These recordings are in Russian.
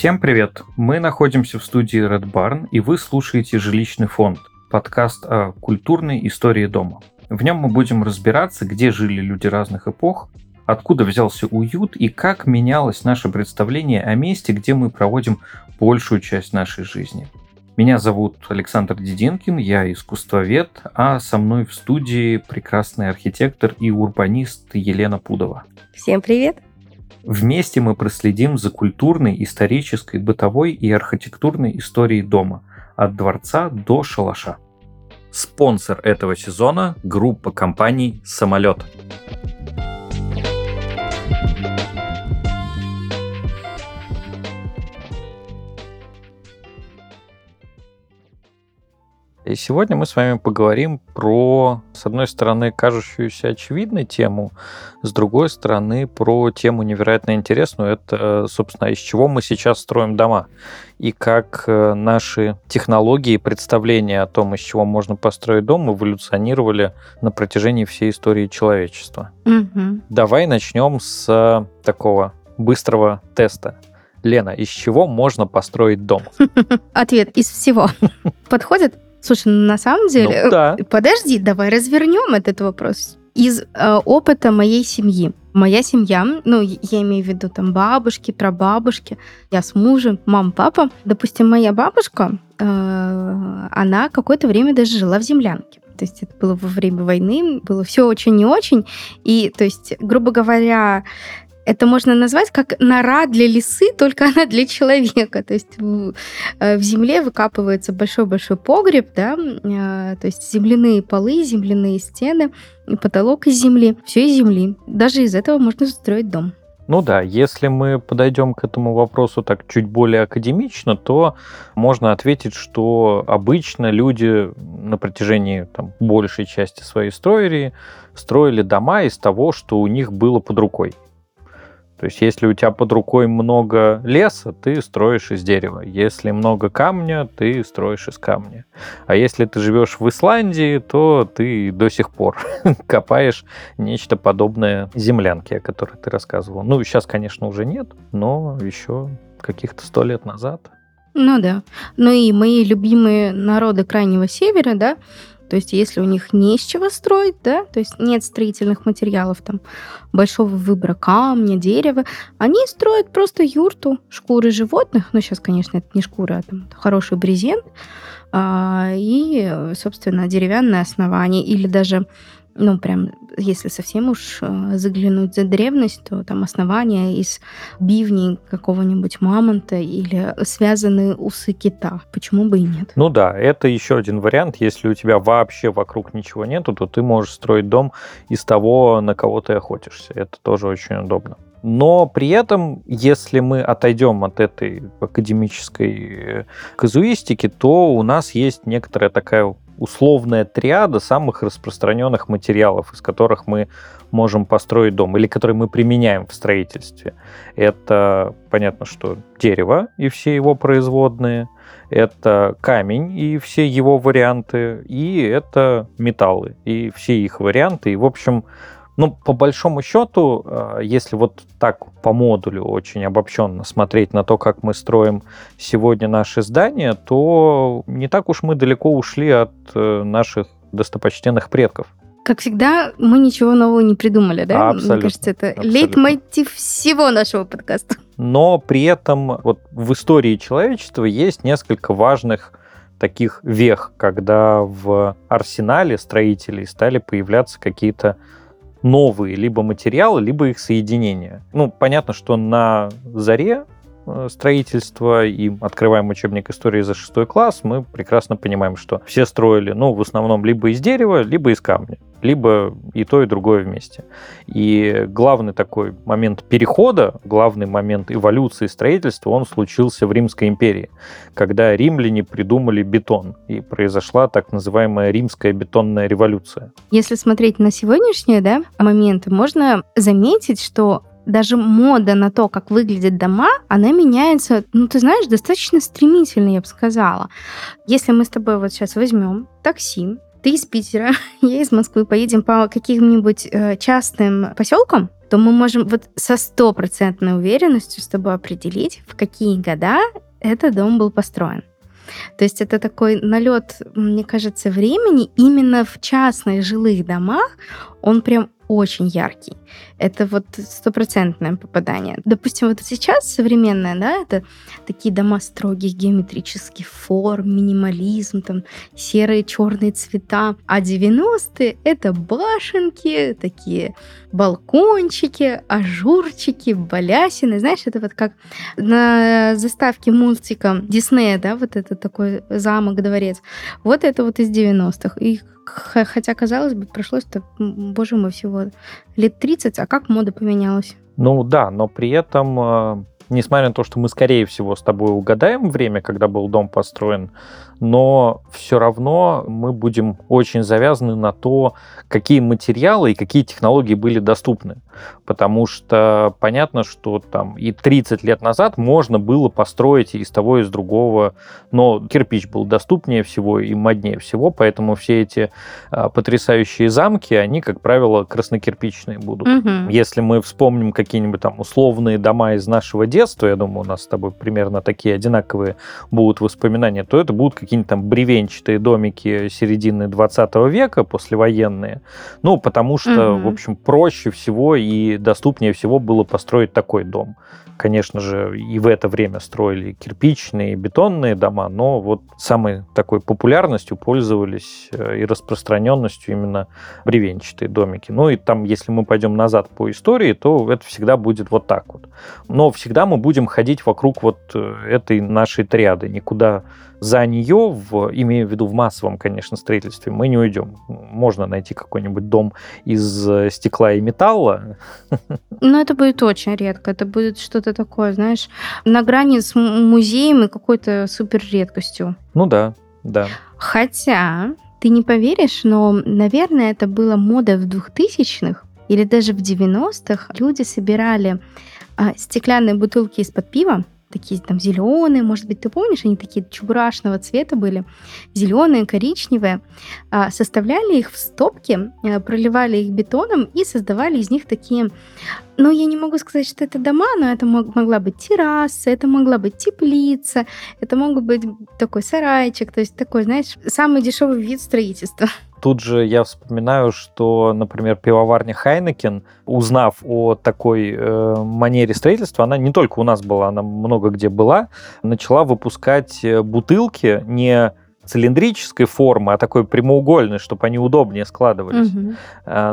Всем привет! Мы находимся в студии Red Barn, и вы слушаете «Жилищный фонд» – подкаст о культурной истории дома. В нем мы будем разбираться, где жили люди разных эпох, откуда взялся уют и как менялось наше представление о месте, где мы проводим большую часть нашей жизни. Меня зовут Александр Дединкин, я искусствовед, а со мной в студии прекрасный архитектор и урбанист Елена Пудова. Всем привет! Вместе мы проследим за культурной, исторической, бытовой и архитектурной историей дома, от дворца до шалаша. Спонсор этого сезона – группа компаний «Самолет». И сегодня мы с вами поговорим про, с одной стороны, кажущуюся очевидной тему, с другой стороны, про тему невероятно интересную. Это, собственно, из чего мы сейчас строим дома и как э, наши технологии и представления о том, из чего можно построить дом, эволюционировали на протяжении всей истории человечества. Угу. Давай начнем с такого быстрого теста. Лена, из чего можно построить дом? Ответ из всего. Подходит? Слушай, ну на самом деле... Ну, да. Подожди, давай развернем этот вопрос. Из э, опыта моей семьи. Моя семья, ну, я имею в виду там бабушки, прабабушки, я с мужем, мама, папа. Допустим, моя бабушка, э, она какое-то время даже жила в землянке. То есть это было во время войны, было все очень не очень. И, то есть, грубо говоря, это можно назвать как нора для лисы, только она для человека. То есть в, э, в земле выкапывается большой-большой погреб, да, э, то есть земляные полы, земляные стены, потолок из земли, все из земли. Даже из этого можно строить дом. Ну да, если мы подойдем к этому вопросу так чуть более академично, то можно ответить, что обычно люди на протяжении там, большей части своей истории строили дома из того, что у них было под рукой. То есть, если у тебя под рукой много леса, ты строишь из дерева. Если много камня, ты строишь из камня. А если ты живешь в Исландии, то ты до сих пор копаешь нечто подобное землянке, о которой ты рассказывал. Ну, сейчас, конечно, уже нет, но еще каких-то сто лет назад. Ну да. Ну и мои любимые народы Крайнего Севера, да, то есть если у них не из чего строить, да, то есть нет строительных материалов, там, большого выбора камня, дерева, они строят просто юрту, шкуры животных, ну сейчас, конечно, это не шкура, а там хороший брезент, а, и, собственно, деревянное основание или даже ну, прям, если совсем уж э, заглянуть за древность, то там основания из бивней какого-нибудь мамонта или связанные усы кита. Почему бы и нет? Ну да, это еще один вариант. Если у тебя вообще вокруг ничего нету, то ты можешь строить дом из того, на кого ты охотишься. Это тоже очень удобно. Но при этом, если мы отойдем от этой академической э, казуистики, то у нас есть некоторая такая условная триада самых распространенных материалов, из которых мы можем построить дом, или которые мы применяем в строительстве. Это, понятно, что дерево и все его производные, это камень и все его варианты, и это металлы и все их варианты. И, в общем, ну, по большому счету, э, если вот так по модулю очень обобщенно смотреть на то, как мы строим сегодня наши здания, то не так уж мы далеко ушли от э, наших достопочтенных предков. Как всегда, мы ничего нового не придумали, да? Абсолютно. Мне кажется, это лейтмотив всего нашего подкаста. Но при этом вот в истории человечества есть несколько важных таких вех, когда в арсенале строителей стали появляться какие-то новые либо материалы, либо их соединения. Ну, понятно, что на заре э, строительства и открываем учебник истории за шестой класс, мы прекрасно понимаем, что все строили, ну, в основном либо из дерева, либо из камня либо и то, и другое вместе. И главный такой момент перехода, главный момент эволюции строительства, он случился в Римской империи, когда римляне придумали бетон, и произошла так называемая римская бетонная революция. Если смотреть на сегодняшние да, моменты, можно заметить, что даже мода на то, как выглядят дома, она меняется, ну, ты знаешь, достаточно стремительно, я бы сказала. Если мы с тобой вот сейчас возьмем такси, ты из Питера, я из Москвы, поедем по каким-нибудь э, частным поселкам, то мы можем вот со стопроцентной уверенностью с тобой определить, в какие года этот дом был построен. То есть это такой налет, мне кажется, времени именно в частных жилых домах, он прям очень яркий. Это вот стопроцентное попадание. Допустим, вот сейчас современное, да, это такие дома строгих геометрических форм, минимализм, там серые, черные цвета. А 90-е это башенки, такие балкончики, ажурчики, балясины. Знаешь, это вот как на заставке мультика Диснея, да, вот это такой замок-дворец. Вот это вот из 90-х. И Хотя, казалось бы, прошлось-то, боже мой, всего лет 30, а как мода поменялась? Ну да, но при этом э, несмотря на то, что мы, скорее всего, с тобой угадаем время, когда был дом построен, но все равно мы будем очень завязаны на то, какие материалы и какие технологии были доступны. Потому что понятно, что там и 30 лет назад можно было построить из того, и из другого, но кирпич был доступнее всего и моднее всего, поэтому все эти а, потрясающие замки, они, как правило, краснокирпичные будут. Угу. Если мы вспомним какие-нибудь там условные дома из нашего детства, я думаю, у нас с тобой примерно такие одинаковые будут воспоминания, то это будут какие-нибудь там бревенчатые домики середины 20 века, послевоенные. Ну, потому что, угу. в общем, проще всего и доступнее всего было построить такой дом. Конечно же, и в это время строили кирпичные, бетонные дома, но вот самой такой популярностью пользовались э, и распространенностью именно бревенчатые домики. Ну и там, если мы пойдем назад по истории, то это всегда будет вот так вот. Но всегда мы будем ходить вокруг вот э, этой нашей триады, никуда за нее, в, имею в виду в массовом, конечно, строительстве, мы не уйдем. Можно найти какой-нибудь дом из э, стекла и металла. Но это будет очень редко. Это будет что-то такое, знаешь, на грани с музеем и какой-то супер редкостью. Ну да, да. Хотя, ты не поверишь, но, наверное, это была мода в 2000-х или даже в 90-х. Люди собирали а, стеклянные бутылки из-под пива, такие там зеленые, может быть, ты помнишь, они такие чебурашного цвета были, зеленые, коричневые, а, составляли их в стопки, э, проливали их бетоном и создавали из них такие, ну, я не могу сказать, что это дома, но это могла быть терраса, это могла быть теплица, это мог быть такой сарайчик, то есть такой, знаешь, самый дешевый вид строительства. Тут же я вспоминаю, что, например, пивоварня Хайнекен, узнав о такой э, манере строительства, она не только у нас была, она много где была, начала выпускать э, бутылки не цилиндрической формы, а такой прямоугольной, чтобы они удобнее складывались. Угу.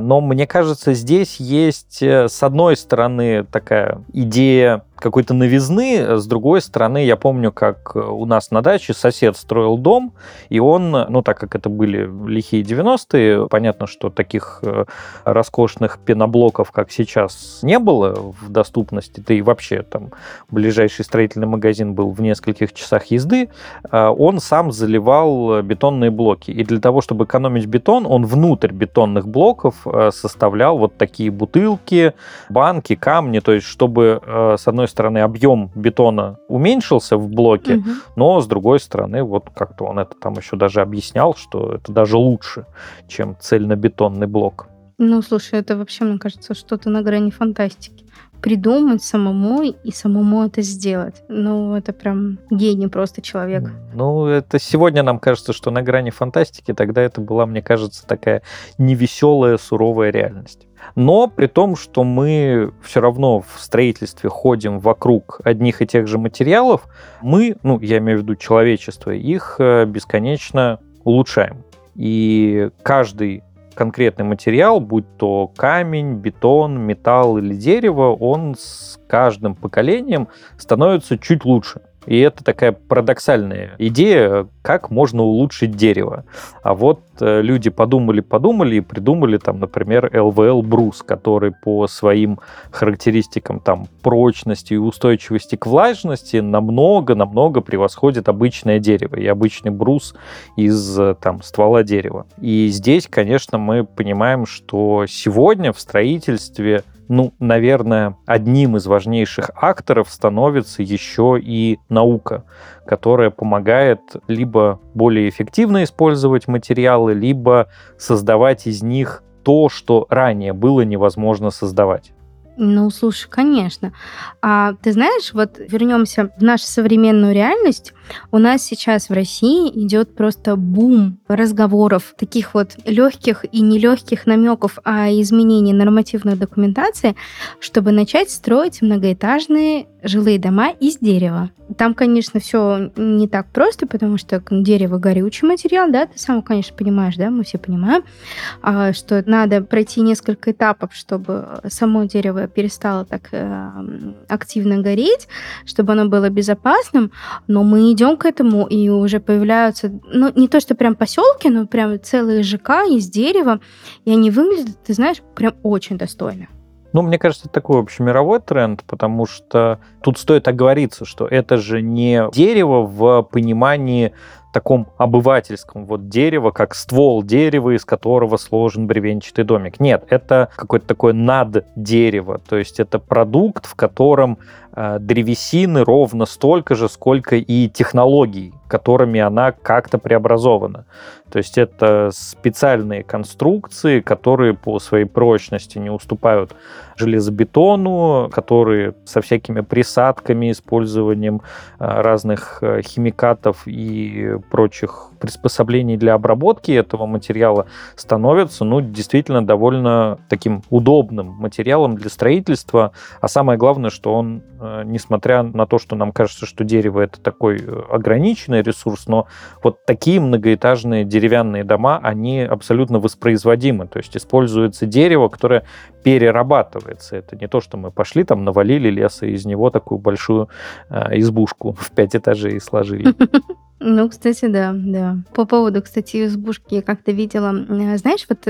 Но мне кажется, здесь есть, э, с одной стороны, такая идея какой-то новизны. С другой стороны, я помню, как у нас на даче сосед строил дом, и он, ну, так как это были лихие 90-е, понятно, что таких э, роскошных пеноблоков, как сейчас, не было в доступности, да и вообще там ближайший строительный магазин был в нескольких часах езды, а он сам заливал бетонные блоки. И для того, чтобы экономить бетон, он внутрь бетонных блоков э, составлял вот такие бутылки, банки, камни, то есть чтобы, э, с одной одной стороны, объем бетона уменьшился в блоке, угу. но с другой стороны, вот как-то он это там еще даже объяснял, что это даже лучше, чем цельнобетонный блок. Ну, слушай, это вообще, мне кажется, что-то на грани фантастики. Придумать самому и самому это сделать. Ну, это прям гений просто человек. Ну, это сегодня нам кажется, что на грани фантастики, тогда это была, мне кажется, такая невеселая, суровая реальность. Но при том, что мы все равно в строительстве ходим вокруг одних и тех же материалов, мы, ну, я имею в виду человечество, их э, бесконечно улучшаем. И каждый конкретный материал, будь то камень, бетон, металл или дерево, он с каждым поколением становится чуть лучше. И это такая парадоксальная идея, как можно улучшить дерево. А вот э, люди подумали-подумали и придумали там, например, LVL брус, который по своим характеристикам там прочности и устойчивости к влажности намного-намного превосходит обычное дерево и обычный брус из э, там ствола дерева. И здесь, конечно, мы понимаем, что сегодня в строительстве ну, наверное, одним из важнейших акторов становится еще и наука, которая помогает либо более эффективно использовать материалы, либо создавать из них то, что ранее было невозможно создавать. Ну, слушай, конечно. А ты знаешь, вот вернемся в нашу современную реальность. У нас сейчас в России идет просто бум разговоров, таких вот легких и нелегких намеков о изменении нормативной документации, чтобы начать строить многоэтажные жилые дома из дерева. Там, конечно, все не так просто, потому что дерево горючий материал, да, ты сам, конечно, понимаешь, да, мы все понимаем, а, что надо пройти несколько этапов, чтобы само дерево перестало так э, активно гореть, чтобы оно было безопасным, но мы идем к этому, и уже появляются, ну, не то, что прям поселки, но прям целые ЖК из дерева, и они выглядят, ты знаешь, прям очень достойно. Ну, мне кажется, это такой общемировой тренд, потому что тут стоит оговориться, что это же не дерево в понимании таком обывательском. Вот дерево, как ствол дерева, из которого сложен бревенчатый домик. Нет, это какое-то такое над дерево. То есть это продукт, в котором древесины ровно столько же, сколько и технологий, которыми она как-то преобразована. То есть это специальные конструкции, которые по своей прочности не уступают железобетону, которые со всякими присадками, использованием э, разных э, химикатов и прочих приспособлений для обработки этого материала становятся, ну, действительно довольно таким удобным материалом для строительства. А самое главное, что он, э, несмотря на то, что нам кажется, что дерево это такой ограниченный ресурс, но вот такие многоэтажные деревянные дома, они абсолютно воспроизводимы. То есть используется дерево, которое перерабатывается. Это не то, что мы пошли там, навалили леса, и из него такую большую э, избушку в пять этажей сложили. Ну, кстати, да, да. По поводу, кстати, избушки я как-то видела, знаешь, вот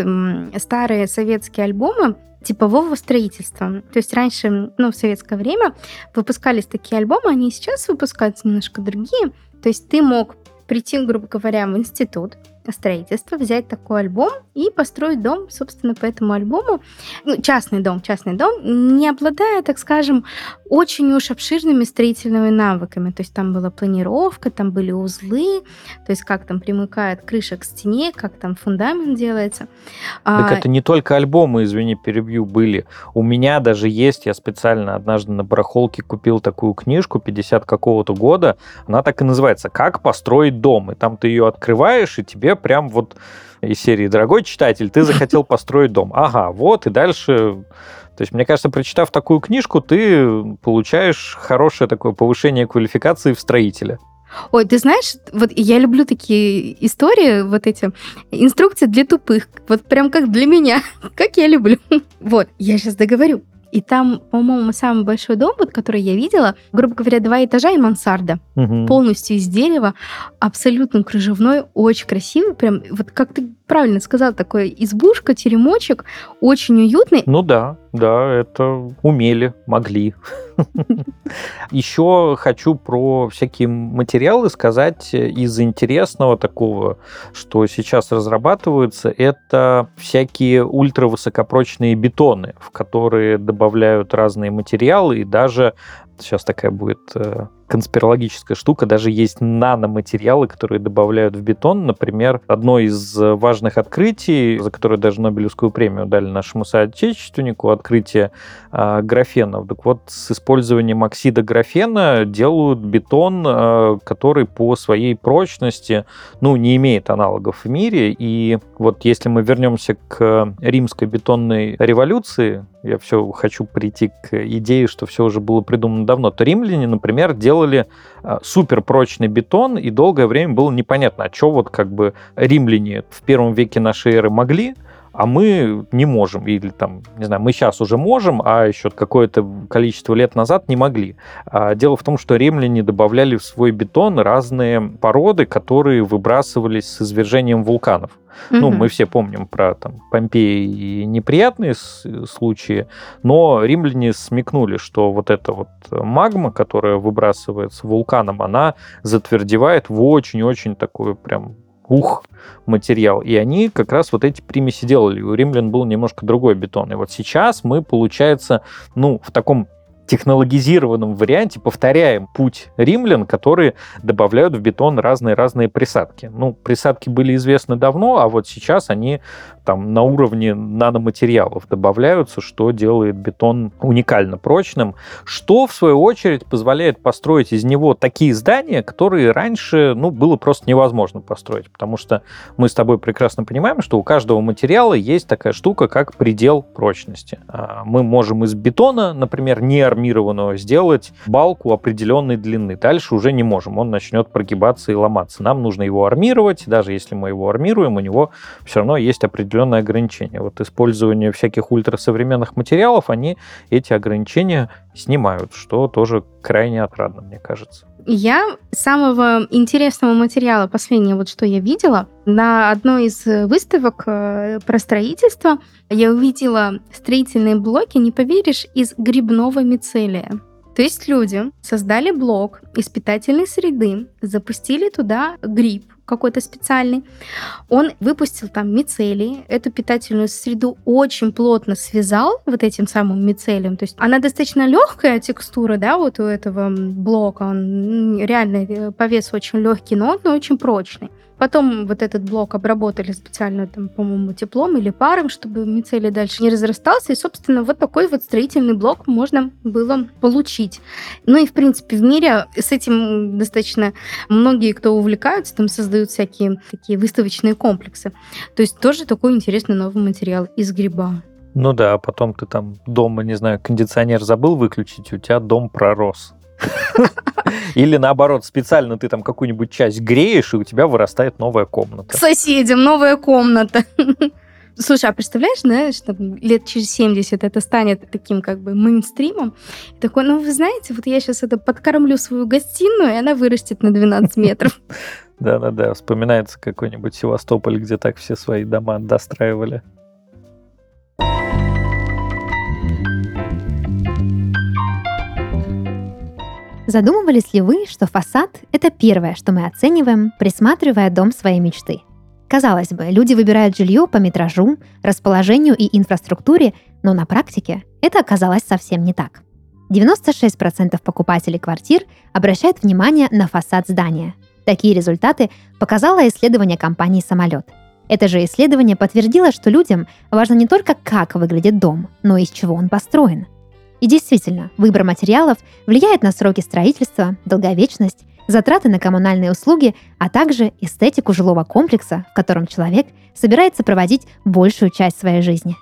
старые советские альбомы типового строительства. То есть раньше, ну, в советское время выпускались такие альбомы, они сейчас выпускаются немножко другие. То есть ты мог прийти, грубо говоря, в институт, строительства, взять такой альбом и построить дом, собственно, по этому альбому. Ну, частный дом, частный дом, не обладая, так скажем, очень уж обширными строительными навыками. То есть там была планировка, там были узлы, то есть как там примыкает крыша к стене, как там фундамент делается. Так а... это не только альбомы, извини, перебью, были. У меня даже есть, я специально однажды на барахолке купил такую книжку 50 какого-то года, она так и называется «Как построить дом». И там ты ее открываешь, и тебе прям вот из серии «Дорогой читатель, ты захотел построить дом». Ага, вот, и дальше... То есть, мне кажется, прочитав такую книжку, ты получаешь хорошее такое повышение квалификации в строителя. Ой, ты знаешь, вот я люблю такие истории, вот эти инструкции для тупых, вот прям как для меня, как я люблю. Вот, я сейчас договорю. И там, по-моему, самый большой дом, вот, который я видела, грубо говоря, два этажа и мансарда. Угу. Полностью из дерева, абсолютно кружевной, очень красивый. Прям, вот как ты правильно сказал, такой избушка, теремочек, очень уютный. Ну да, да, это умели, могли. Еще хочу про всякие материалы сказать из интересного такого, что сейчас разрабатываются, это всякие ультравысокопрочные бетоны, в которые добавляют разные материалы и даже сейчас такая будет э, конспирологическая штука. Даже есть наноматериалы, которые добавляют в бетон. Например, одно из важных открытий, за которое даже Нобелевскую премию дали нашему соотечественнику, открытие э, графена. Так вот, с использованием оксида графена делают бетон, э, который по своей прочности ну, не имеет аналогов в мире. И вот если мы вернемся к римской бетонной революции, я все хочу прийти к идее, что все уже было придумано давно, то римляне, например, делали а, суперпрочный бетон, и долгое время было непонятно, а что вот как бы римляне в первом веке нашей эры могли, а мы не можем, или там, не знаю, мы сейчас уже можем, а еще какое-то количество лет назад не могли. А дело в том, что римляне добавляли в свой бетон разные породы, которые выбрасывались с извержением вулканов. Mm-hmm. Ну, мы все помним про там Помпеи и неприятные случаи, но римляне смекнули, что вот эта вот магма, которая выбрасывается вулканом, она затвердевает в очень-очень такую прям ух материал. И они как раз вот эти примеси делали. У римлян был немножко другой бетон. И вот сейчас мы, получается, ну, в таком технологизированном варианте повторяем путь римлян, которые добавляют в бетон разные-разные присадки. Ну, присадки были известны давно, а вот сейчас они там на уровне наноматериалов добавляются, что делает бетон уникально прочным, что, в свою очередь, позволяет построить из него такие здания, которые раньше, ну, было просто невозможно построить, потому что мы с тобой прекрасно понимаем, что у каждого материала есть такая штука, как предел прочности. А мы можем из бетона, например, не армированного, сделать балку определенной длины. Дальше уже не можем, он начнет прогибаться и ломаться. Нам нужно его армировать, даже если мы его армируем, у него все равно есть определенные ограничения. Вот использование всяких ультрасовременных материалов, они эти ограничения снимают, что тоже крайне отрадно, мне кажется. Я самого интересного материала, последнее вот что я видела, на одной из выставок э, про строительство я увидела строительные блоки, не поверишь, из грибного мицелия. То есть люди создали блок из питательной среды, запустили туда гриб, какой-то специальный. Он выпустил там мицелий. Эту питательную среду очень плотно связал вот этим самым мицелием. То есть она достаточно легкая текстура, да, вот у этого блока. Он реально э, по весу очень легкий, но он очень прочный. Потом вот этот блок обработали специально, там, по-моему, теплом или паром, чтобы мицелий дальше не разрастался. И, собственно, вот такой вот строительный блок можно было получить. Ну и, в принципе, в мире с этим достаточно многие, кто увлекаются, там создают всякие такие выставочные комплексы. То есть тоже такой интересный новый материал из гриба. Ну да, а потом ты там дома, не знаю, кондиционер забыл выключить, у тебя дом пророс. Или наоборот, специально ты там какую-нибудь часть греешь, и у тебя вырастает новая комната. К соседям новая комната. Слушай, а представляешь, знаешь, что лет через 70 это станет таким как бы мейнстримом? И такой, ну вы знаете, вот я сейчас это подкормлю свою гостиную, и она вырастет на 12 метров. Да-да-да, вспоминается какой-нибудь Севастополь, где так все свои дома достраивали. Задумывались ли вы, что фасад – это первое, что мы оцениваем, присматривая дом своей мечты? Казалось бы, люди выбирают жилье по метражу, расположению и инфраструктуре, но на практике это оказалось совсем не так. 96% покупателей квартир обращают внимание на фасад здания. Такие результаты показало исследование компании «Самолет». Это же исследование подтвердило, что людям важно не только как выглядит дом, но и из чего он построен – и действительно, выбор материалов влияет на сроки строительства, долговечность, затраты на коммунальные услуги, а также эстетику жилого комплекса, в котором человек собирается проводить большую часть своей жизни.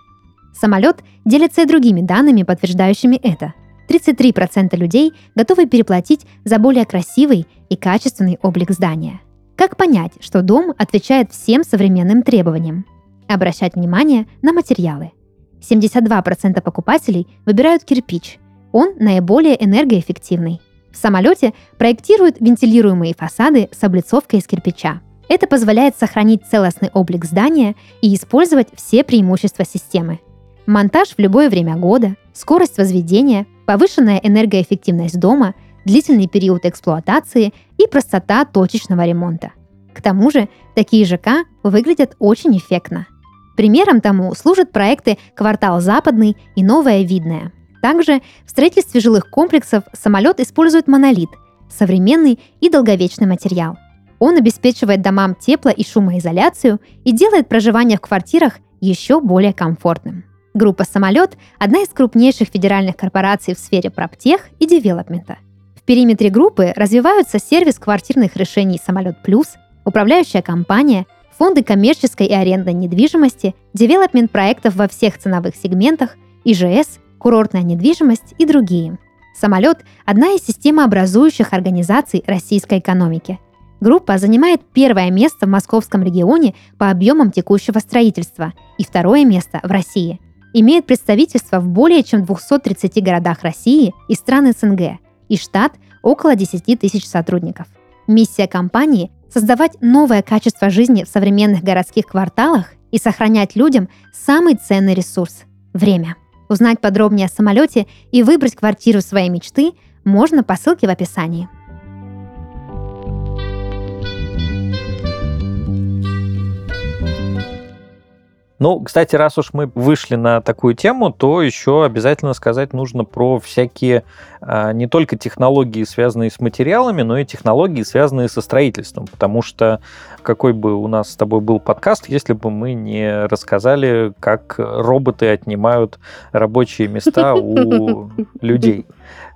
Самолет делится и другими данными, подтверждающими это. 33% людей готовы переплатить за более красивый и качественный облик здания. Как понять, что дом отвечает всем современным требованиям? Обращать внимание на материалы – 72% покупателей выбирают кирпич. Он наиболее энергоэффективный. В самолете проектируют вентилируемые фасады с облицовкой из кирпича. Это позволяет сохранить целостный облик здания и использовать все преимущества системы. Монтаж в любое время года, скорость возведения, повышенная энергоэффективность дома, длительный период эксплуатации и простота точечного ремонта. К тому же, такие ЖК выглядят очень эффектно – Примером тому служат проекты «Квартал Западный» и «Новая Видная». Также в строительстве жилых комплексов самолет использует монолит – современный и долговечный материал. Он обеспечивает домам тепло- и шумоизоляцию и делает проживание в квартирах еще более комфортным. Группа «Самолет» – одна из крупнейших федеральных корпораций в сфере проптех и девелопмента. В периметре группы развиваются сервис квартирных решений «Самолет Плюс», управляющая компания, фонды коммерческой и арендной недвижимости, девелопмент проектов во всех ценовых сегментах, ИЖС, курортная недвижимость и другие. Самолет – одна из системообразующих организаций российской экономики. Группа занимает первое место в московском регионе по объемам текущего строительства и второе место в России. Имеет представительство в более чем 230 городах России и стран СНГ, и штат около 10 тысяч сотрудников. Миссия компании создавать новое качество жизни в современных городских кварталах и сохранять людям самый ценный ресурс – время. Узнать подробнее о самолете и выбрать квартиру своей мечты можно по ссылке в описании. Ну, кстати, раз уж мы вышли на такую тему, то еще обязательно сказать нужно про всякие а, не только технологии, связанные с материалами, но и технологии, связанные со строительством. Потому что какой бы у нас с тобой был подкаст, если бы мы не рассказали, как роботы отнимают рабочие места у людей.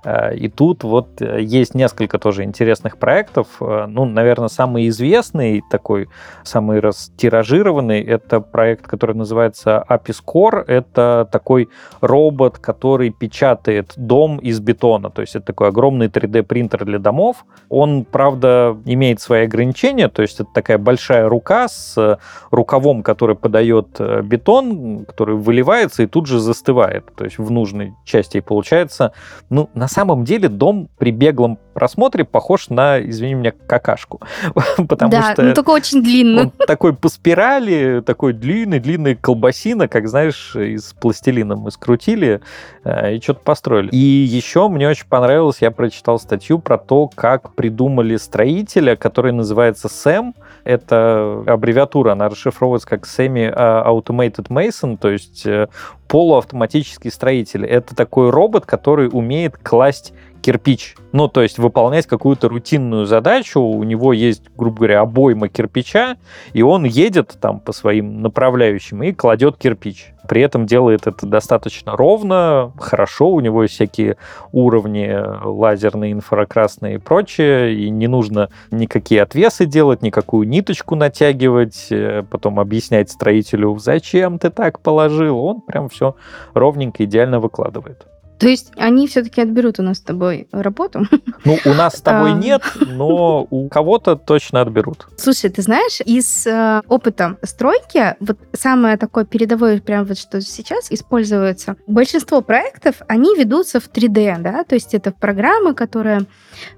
А, и тут вот э, есть несколько тоже интересных проектов. А, ну, наверное, самый известный такой, самый растиражированный, это проект, который называется Apiscore. Это такой робот, который печатает дом из бетона. То есть это такой огромный 3D-принтер для домов. Он, правда, имеет свои ограничения. То есть это такая большая рука с рукавом, который подает э, бетон, который выливается и тут же застывает. То есть в нужной части. Получается, ну, на самом деле дом при беглом просмотре похож на, извини меня, какашку. Потому да, что ну только очень длинный. Он такой по спирали, такой длинный, длинный колбасина, как, знаешь, из пластилина мы скрутили э, и что-то построили. И еще мне очень понравилось, я прочитал статью про то, как придумали строителя, который называется Сэм. Это аббревиатура, она расшифровывается как Semi Automated Mason, то есть э, полуавтоматический строитель. Это такой робот, который умеет класть кирпич. Ну, то есть выполнять какую-то рутинную задачу. У него есть, грубо говоря, обойма кирпича, и он едет там по своим направляющим и кладет кирпич. При этом делает это достаточно ровно, хорошо. У него есть всякие уровни лазерные, инфракрасные и прочее. И не нужно никакие отвесы делать, никакую ниточку натягивать, э, потом объяснять строителю, зачем ты так положил. Он прям все ровненько, идеально выкладывает. То есть они все-таки отберут у нас с тобой работу? Ну, у нас с тобой нет, но у кого-то точно отберут. Слушай, ты знаешь, из э, опыта стройки, вот самое такое передовое, прям вот что сейчас используется, большинство проектов, они ведутся в 3D, да, то есть это программа, которая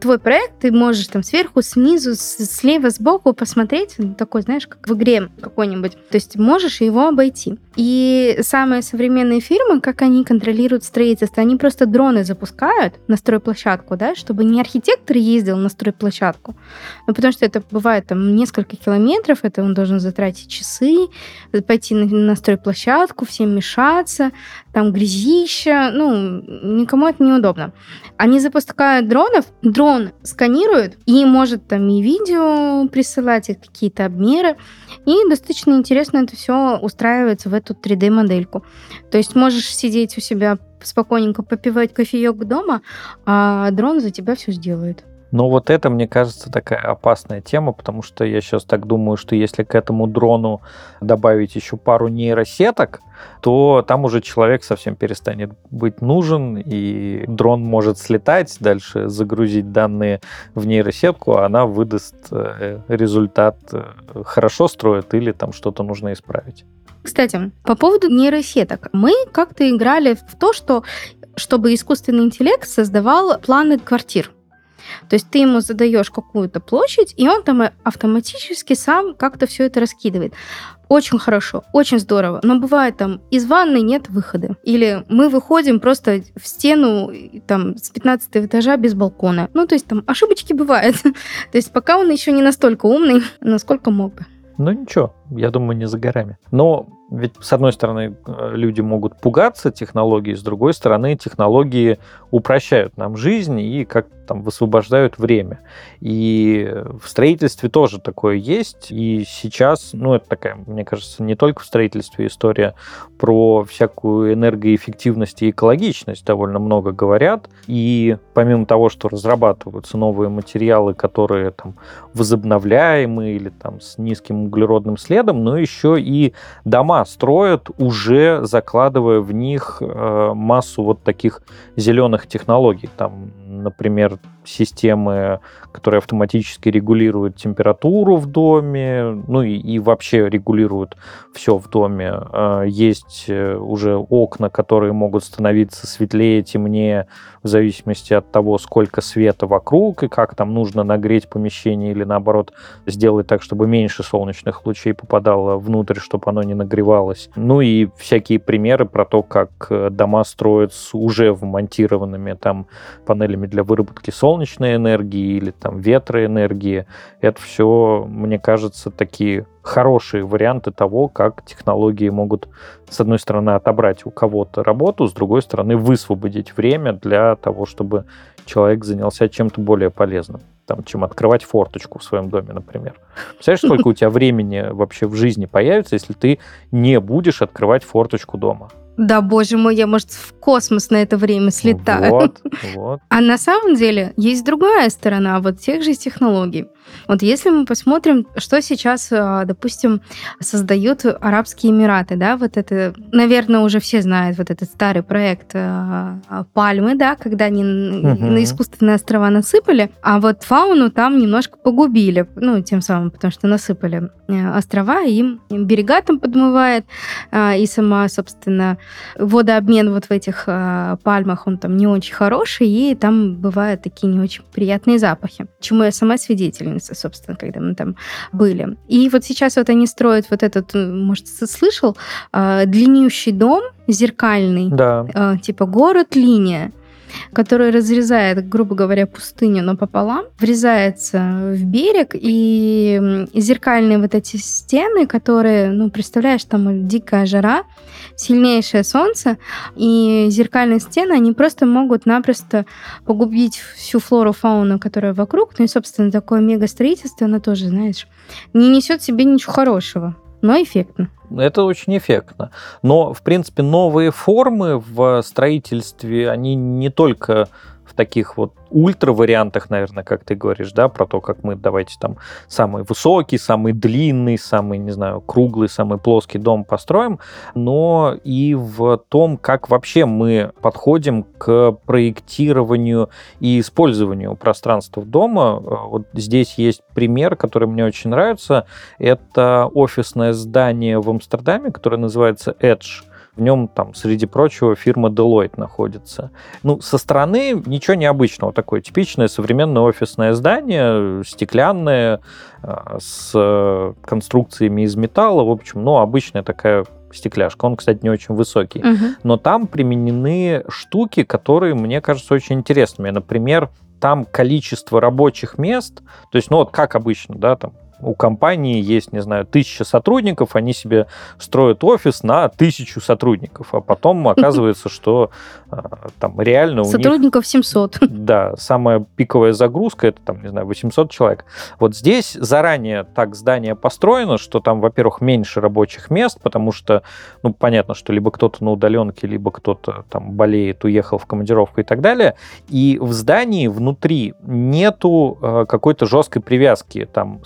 твой проект, ты можешь там сверху, снизу, слева, сбоку посмотреть, такой, знаешь, как в игре какой-нибудь, то есть можешь его обойти. И самые современные фирмы, как они контролируют строительство, они просто дроны запускают на стройплощадку, да, чтобы не архитектор ездил на стройплощадку, ну, потому что это бывает там несколько километров, это он должен затратить часы, пойти на, на стройплощадку, всем мешаться, там грязища, ну, никому это неудобно. Они запускают дронов, дрон сканирует и может там и видео присылать, и какие-то обмеры, и достаточно интересно это все устраивается в эту 3D-модельку. То есть можешь сидеть у себя спокойненько попивать кофеек дома, а дрон за тебя все сделает. Но вот это, мне кажется, такая опасная тема, потому что я сейчас так думаю, что если к этому дрону добавить еще пару нейросеток, то там уже человек совсем перестанет быть нужен, и дрон может слетать, дальше загрузить данные в нейросетку, а она выдаст э, результат э, хорошо строит или там что-то нужно исправить. Кстати, по поводу нейросеток. Мы как-то играли в то, что чтобы искусственный интеллект создавал планы квартир. То есть ты ему задаешь какую-то площадь, и он там автоматически сам как-то все это раскидывает. Очень хорошо, очень здорово. Но бывает там, из ванной нет выхода. Или мы выходим просто в стену там с 15 этажа без балкона. Ну, то есть там ошибочки бывают. то есть пока он еще не настолько умный, насколько мог бы. Ну ничего, я думаю, не за горами. Но ведь, с одной стороны, э, люди могут пугаться технологий, с другой стороны, технологии упрощают нам жизнь и как там высвобождают время. И в строительстве тоже такое есть. И сейчас, ну, это такая, мне кажется, не только в строительстве история про всякую энергоэффективность и экологичность довольно много говорят. И помимо того, что разрабатываются новые материалы, которые там возобновляемые или там с низким углеродным следом, но еще и дома строят, уже закладывая в них э, массу вот таких зеленых технологий. Там, например, системы, которые автоматически регулируют температуру в доме, ну и, и вообще регулируют все в доме. Э, есть э, уже окна, которые могут становиться светлее, темнее, в зависимости от того, сколько света вокруг и как там нужно нагреть помещение или наоборот сделать так, чтобы меньше солнечных лучей попадало внутрь, чтобы оно не нагревалось. Ну и всякие примеры про то, как э, дома строят с уже вмонтированными там панелями панелями для выработки солнечной энергии или там ветроэнергии. Это все, мне кажется, такие хорошие варианты того, как технологии могут, с одной стороны, отобрать у кого-то работу, с другой стороны, высвободить время для того, чтобы человек занялся чем-то более полезным, там, чем открывать форточку в своем доме, например. Представляешь, сколько у тебя времени вообще в жизни появится, если ты не будешь открывать форточку дома? Да, боже мой, я, может, в космос на это время слетаю. Вот, вот. А на самом деле есть другая сторона вот тех же технологий. Вот если мы посмотрим, что сейчас, а, допустим, создают Арабские Эмираты, да, вот это, наверное, уже все знают вот этот старый проект а, а, Пальмы, да, когда они угу. на искусственные острова насыпали, а вот фауну там немножко погубили, ну, тем самым, потому что насыпали э, острова, и им берега там подмывает, и сама, собственно, водообмен вот в этих пальмах, он там не очень хороший, и там бывают такие не очень приятные запахи, чему я сама свидетель учительницы, собственно, когда мы там были. И вот сейчас вот они строят вот этот, может, слышал, а, длиннющий дом зеркальный, да. А, типа город-линия который разрезает, грубо говоря, пустыню напополам, врезается в берег, и зеркальные вот эти стены, которые, ну, представляешь, там дикая жара, сильнейшее солнце, и зеркальные стены, они просто могут напросто погубить всю флору, фауну, которая вокруг. Ну и, собственно, такое мегастроительство, оно тоже, знаешь, не несет себе ничего хорошего, но эффектно. Это очень эффектно. Но, в принципе, новые формы в строительстве, они не только в таких вот ультра-вариантах, наверное, как ты говоришь, да, про то, как мы, давайте там, самый высокий, самый длинный, самый, не знаю, круглый, самый плоский дом построим, но и в том, как вообще мы подходим к проектированию и использованию пространства дома. Вот здесь есть пример, который мне очень нравится. Это офисное здание в Амстердаме, которое называется Edge в нем там, среди прочего, фирма Deloitte находится. Ну, со стороны ничего необычного. Такое типичное современное офисное здание, стеклянное, а, с конструкциями из металла. В общем, ну, обычная такая стекляшка. Он, кстати, не очень высокий. Угу. Но там применены штуки, которые мне кажутся очень интересными. Например, там количество рабочих мест, то есть, ну вот как обычно, да, там у компании есть, не знаю, тысяча сотрудников, они себе строят офис на тысячу сотрудников, а потом оказывается, что а, там реально у Сотрудников них... 700. Да, самая пиковая загрузка это там, не знаю, 800 человек. Вот здесь заранее так здание построено, что там, во-первых, меньше рабочих мест, потому что, ну, понятно, что либо кто-то на удаленке, либо кто-то там болеет, уехал в командировку и так далее. И в здании внутри нету э, какой-то жесткой привязки там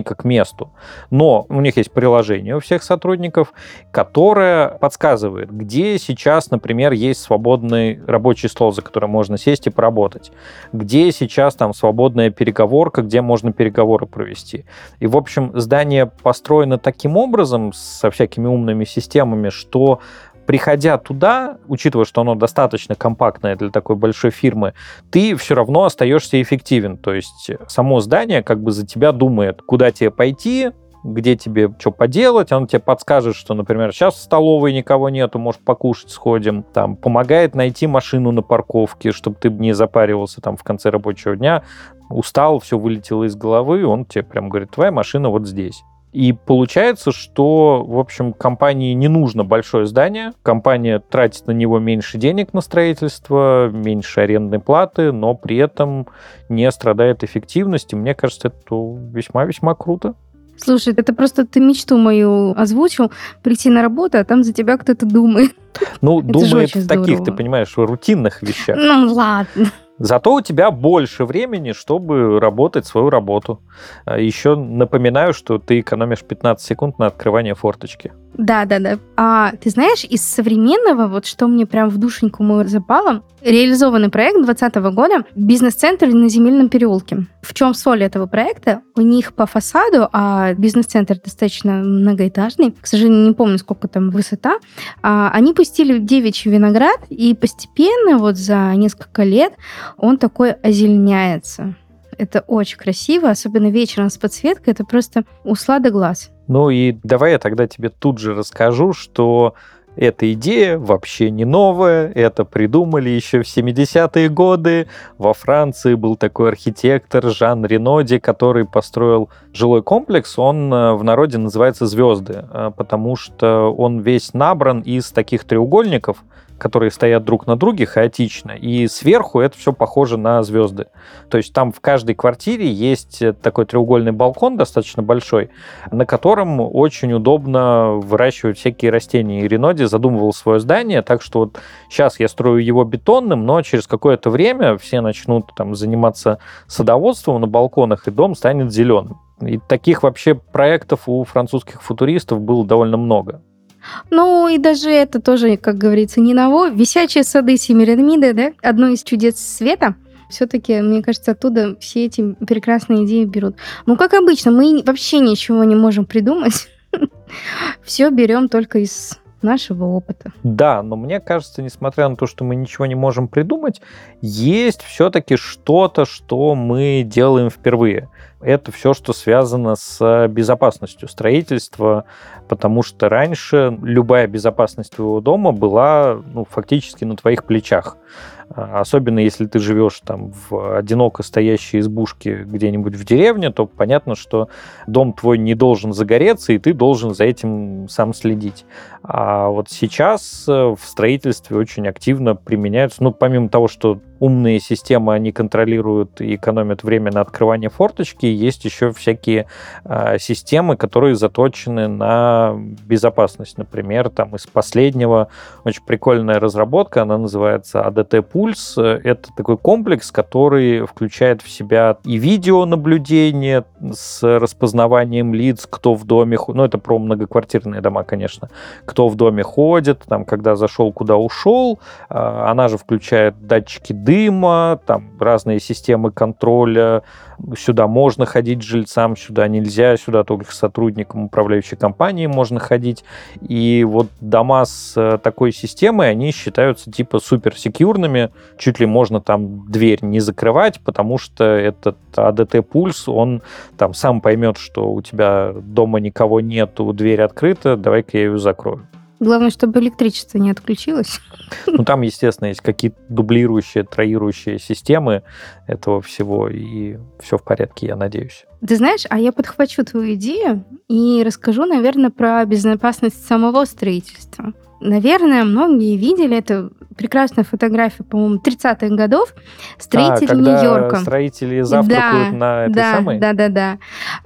сотрудника к месту. Но у них есть приложение у всех сотрудников, которое подсказывает, где сейчас, например, есть свободный рабочий стол, за которым можно сесть и поработать, где сейчас там свободная переговорка, где можно переговоры провести. И, в общем, здание построено таким образом, со всякими умными системами, что приходя туда, учитывая, что оно достаточно компактное для такой большой фирмы, ты все равно остаешься эффективен. То есть само здание как бы за тебя думает, куда тебе пойти, где тебе что поделать, он тебе подскажет, что, например, сейчас в столовой никого нету, может, покушать сходим, там, помогает найти машину на парковке, чтобы ты не запаривался там в конце рабочего дня, устал, все вылетело из головы, он тебе прям говорит, твоя машина вот здесь. И получается, что, в общем, компании не нужно большое здание, компания тратит на него меньше денег на строительство, меньше арендной платы, но при этом не страдает эффективностью. Мне кажется, это весьма-весьма круто. Слушай, это просто ты мечту мою озвучил, прийти на работу, а там за тебя кто-то думает. Ну, это думает в таких, здорово. ты понимаешь, рутинных вещах. Ну, ладно. Зато у тебя больше времени, чтобы работать свою работу. А Еще напоминаю, что ты экономишь 15 секунд на открывание форточки. Да, да, да. А ты знаешь, из современного, вот что мне прям в душеньку мою запало, реализованный проект 2020 года «Бизнес-центр на земельном переулке». В чем соль этого проекта? У них по фасаду, а бизнес-центр достаточно многоэтажный, к сожалению, не помню, сколько там высота, а, они пустили девичий виноград, и постепенно, вот за несколько лет, он такой озеленяется. Это очень красиво, особенно вечером с подсветкой, это просто услада глаз. Ну и давай я тогда тебе тут же расскажу, что эта идея вообще не новая, это придумали еще в 70-е годы. Во Франции был такой архитектор Жан Реноди, который построил жилой комплекс, он э, в народе называется «Звезды», э, потому что он весь набран из таких треугольников, которые стоят друг на друге хаотично, и сверху это все похоже на звезды. То есть там в каждой квартире есть такой треугольный балкон достаточно большой, на котором очень удобно выращивать всякие растения. И Реноди задумывал свое здание, так что вот сейчас я строю его бетонным, но через какое-то время все начнут там заниматься садоводством на балконах, и дом станет зеленым. И таких вообще проектов у французских футуристов было довольно много. Ну, и даже это тоже, как говорится, не ново. Висячие сады Семирамиды, да, одно из чудес света. Все-таки, мне кажется, оттуда все эти прекрасные идеи берут. Ну, как обычно, мы вообще ничего не можем придумать. Все берем только из нашего опыта. Да, но мне кажется, несмотря на то, что мы ничего не можем придумать, есть все-таки что-то, что мы делаем впервые. Это все, что связано с безопасностью строительства, потому что раньше любая безопасность твоего дома была ну, фактически на твоих плечах. А, особенно если ты живешь там в одиноко стоящей избушке где-нибудь в деревне, то понятно, что дом твой не должен загореться, и ты должен за этим сам следить. А вот сейчас э, в строительстве очень активно применяются, ну, помимо того, что умные системы, они контролируют и экономят время на открывание форточки. Есть еще всякие э, системы, которые заточены на безопасность. Например, там из последнего очень прикольная разработка, она называется ADT Pulse. Это такой комплекс, который включает в себя и видеонаблюдение с распознаванием лиц, кто в доме, ну это про многоквартирные дома, конечно, кто в доме ходит, там, когда зашел, куда ушел. Она же включает датчики дыма, там разные системы контроля. Сюда можно ходить жильцам, сюда нельзя, сюда только сотрудникам управляющей компании можно ходить. И вот дома с э, такой системой, они считаются типа суперсекьюрными. Чуть ли можно там дверь не закрывать, потому что этот ADT-пульс, он там сам поймет, что у тебя дома никого нету, дверь открыта, давай-ка я ее закрою. Главное, чтобы электричество не отключилось. Ну, там, естественно, есть какие-то дублирующие, троирующие системы этого всего, и все в порядке, я надеюсь. Ты знаешь, а я подхвачу твою идею и расскажу, наверное, про безопасность самого строительства. Наверное, многие видели это прекрасная фотография, по-моему, 30-х годов строители а, Нью-Йорка. строители завтракают да, на этой да, самой? Да, да, да.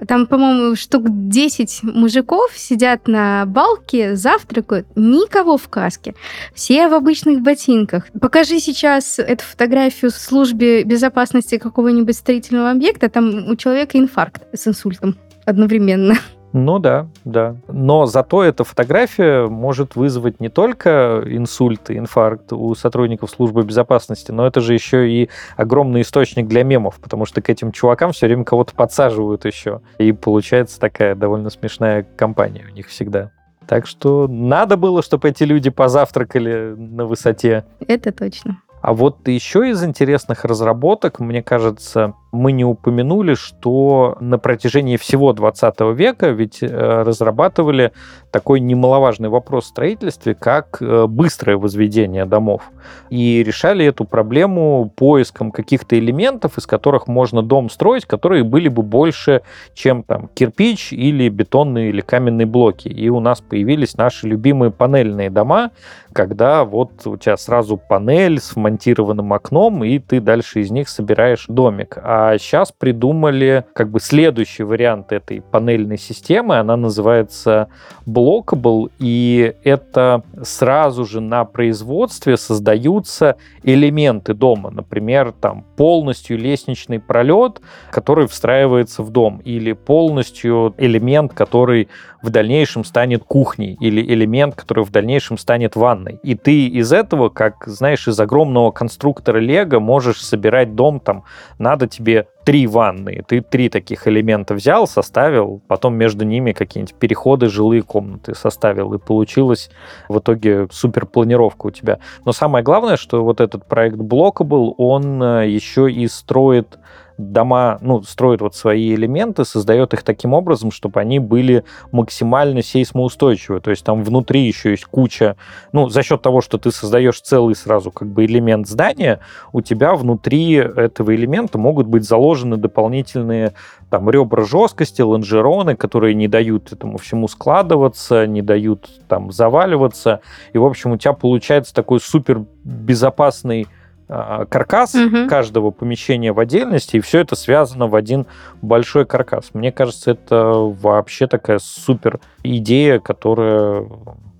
Там, по-моему, штук 10 мужиков сидят на балке, завтракают, никого в каске. Все в обычных ботинках. Покажи сейчас эту фотографию в службе безопасности какого-нибудь строительного объекта, там у человека инфаркт с инсультом одновременно. Ну да, да. Но зато эта фотография может вызвать не только инсульт, инфаркт у сотрудников службы безопасности, но это же еще и огромный источник для мемов, потому что к этим чувакам все время кого-то подсаживают еще. И получается такая довольно смешная компания у них всегда. Так что надо было, чтобы эти люди позавтракали на высоте. Это точно. А вот еще из интересных разработок, мне кажется, мы не упомянули, что на протяжении всего 20 века ведь э, разрабатывали такой немаловажный вопрос в строительстве, как э, быстрое возведение домов. И решали эту проблему поиском каких-то элементов, из которых можно дом строить, которые были бы больше, чем там кирпич или бетонные или каменные блоки. И у нас появились наши любимые панельные дома, когда вот у тебя сразу панель с вмонтированным окном, и ты дальше из них собираешь домик. А а сейчас придумали как бы следующий вариант этой панельной системы. Она называется Blockable, и это сразу же на производстве создаются элементы дома. Например, там полностью лестничный пролет, который встраивается в дом, или полностью элемент, который в дальнейшем станет кухней, или элемент, который в дальнейшем станет ванной. И ты из этого, как, знаешь, из огромного конструктора Лего можешь собирать дом, там, надо тебе три ванны. Ты три таких элемента взял, составил, потом между ними какие-нибудь переходы, жилые комнаты составил, и получилась в итоге супер планировка у тебя. Но самое главное, что вот этот проект Blockable, он э, еще и строит дома, ну, строит вот свои элементы, создает их таким образом, чтобы они были максимально сейсмоустойчивы. То есть там внутри еще есть куча, ну, за счет того, что ты создаешь целый сразу как бы элемент здания, у тебя внутри этого элемента могут быть заложены дополнительные там ребра жесткости, лонжероны, которые не дают этому всему складываться, не дают там заваливаться. И, в общем, у тебя получается такой супер безопасный каркас угу. каждого помещения в отдельности, и все это связано в один большой каркас. Мне кажется, это вообще такая супер идея, которая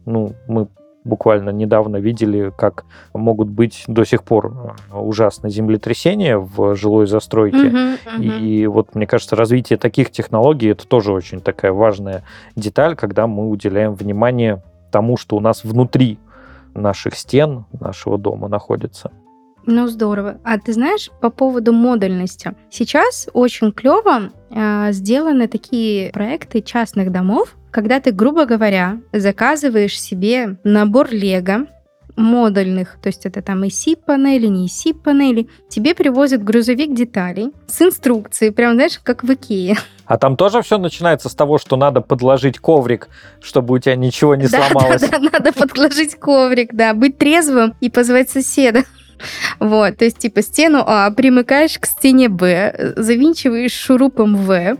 ну, мы буквально недавно видели, как могут быть до сих пор ужасные землетрясения в жилой застройке. Uh-huh, uh-huh. И вот, мне кажется, развитие таких технологий это тоже очень такая важная деталь, когда мы уделяем внимание тому, что у нас внутри наших стен, нашего дома находится. Ну, здорово. А ты знаешь, по поводу модульности. Сейчас очень клево э, сделаны такие проекты частных домов, когда ты, грубо говоря, заказываешь себе набор лего, модульных, то есть это там и SIP-панели, не SIP-панели, тебе привозят грузовик деталей с инструкцией, прям, знаешь, как в Икее. А там тоже все начинается с того, что надо подложить коврик, чтобы у тебя ничего не да, сломалось. Да, да, надо подложить коврик, да, быть трезвым и позвать соседа. Вот, то есть, типа, стену А примыкаешь к стене Б, завинчиваешь шурупом В.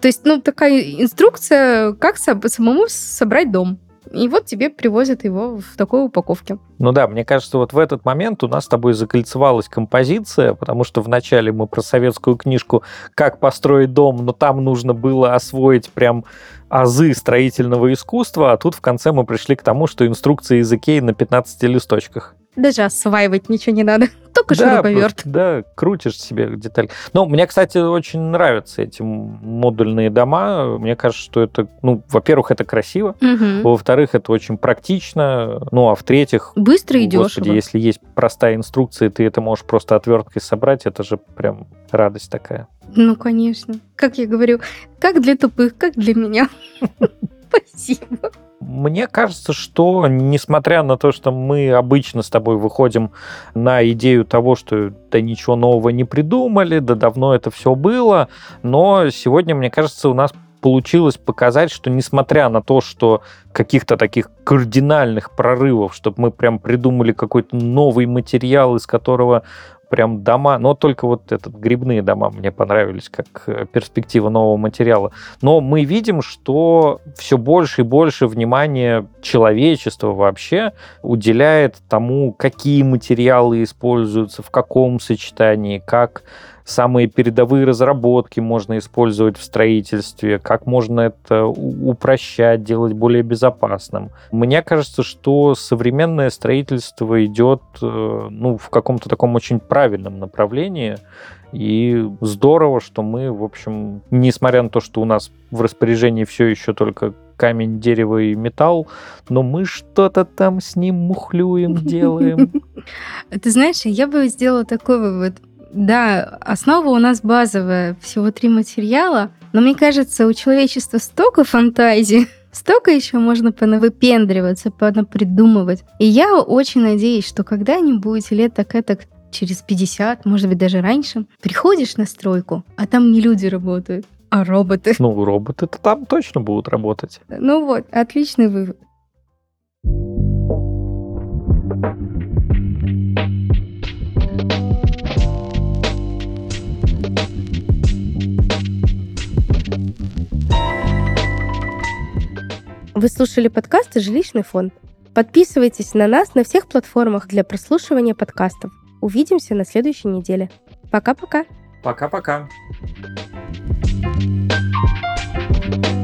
То есть, ну, такая инструкция, как самому собрать дом. И вот тебе привозят его в такой упаковке. Ну да, мне кажется, вот в этот момент у нас с тобой закольцевалась композиция, потому что вначале мы про советскую книжку «Как построить дом», но там нужно было освоить прям азы строительного искусства, а тут в конце мы пришли к тому, что инструкция из Икеи на 15 листочках. Даже осваивать ничего не надо. Только да, шуруповерт. Да, крутишь себе деталь. Но мне, кстати, очень нравятся эти модульные дома. Мне кажется, что это, ну, во-первых, это красиво. Угу. Во-вторых, это очень практично. Ну, а в-третьих... Быстро и господи, дешево. если есть простая инструкция, ты это можешь просто отверткой собрать, это же прям радость такая. Ну, конечно. Как я говорю, как для тупых, как для меня. Спасибо. Мне кажется, что несмотря на то, что мы обычно с тобой выходим на идею того, что да ничего нового не придумали, да давно это все было, но сегодня, мне кажется, у нас получилось показать, что несмотря на то, что каких-то таких кардинальных прорывов, чтобы мы прям придумали какой-то новый материал, из которого прям дома, но только вот этот грибные дома мне понравились как э, перспектива нового материала. Но мы видим, что все больше и больше внимания человечества вообще уделяет тому, какие материалы используются, в каком сочетании, как самые передовые разработки можно использовать в строительстве, как можно это упрощать, делать более безопасным. Мне кажется, что современное строительство идет э, ну, в каком-то таком очень правильном направлении. И здорово, что мы, в общем, несмотря на то, что у нас в распоряжении все еще только камень, дерево и металл, но мы что-то там с ним мухлюем, делаем. Ты знаешь, я бы сделала такой вывод. Да, основа у нас базовая, всего три материала, но мне кажется, у человечества столько фантазии, столько еще можно понавыпендриваться, понапридумывать. И я очень надеюсь, что когда-нибудь лет так это через 50, может быть, даже раньше, приходишь на стройку, а там не люди работают, а роботы. Ну, роботы-то там точно будут работать. Ну вот, отличный вывод. Вы слушали подкасты «Жилищный фонд». Подписывайтесь на нас на всех платформах для прослушивания подкастов. Увидимся на следующей неделе. Пока-пока. Пока-пока. thank you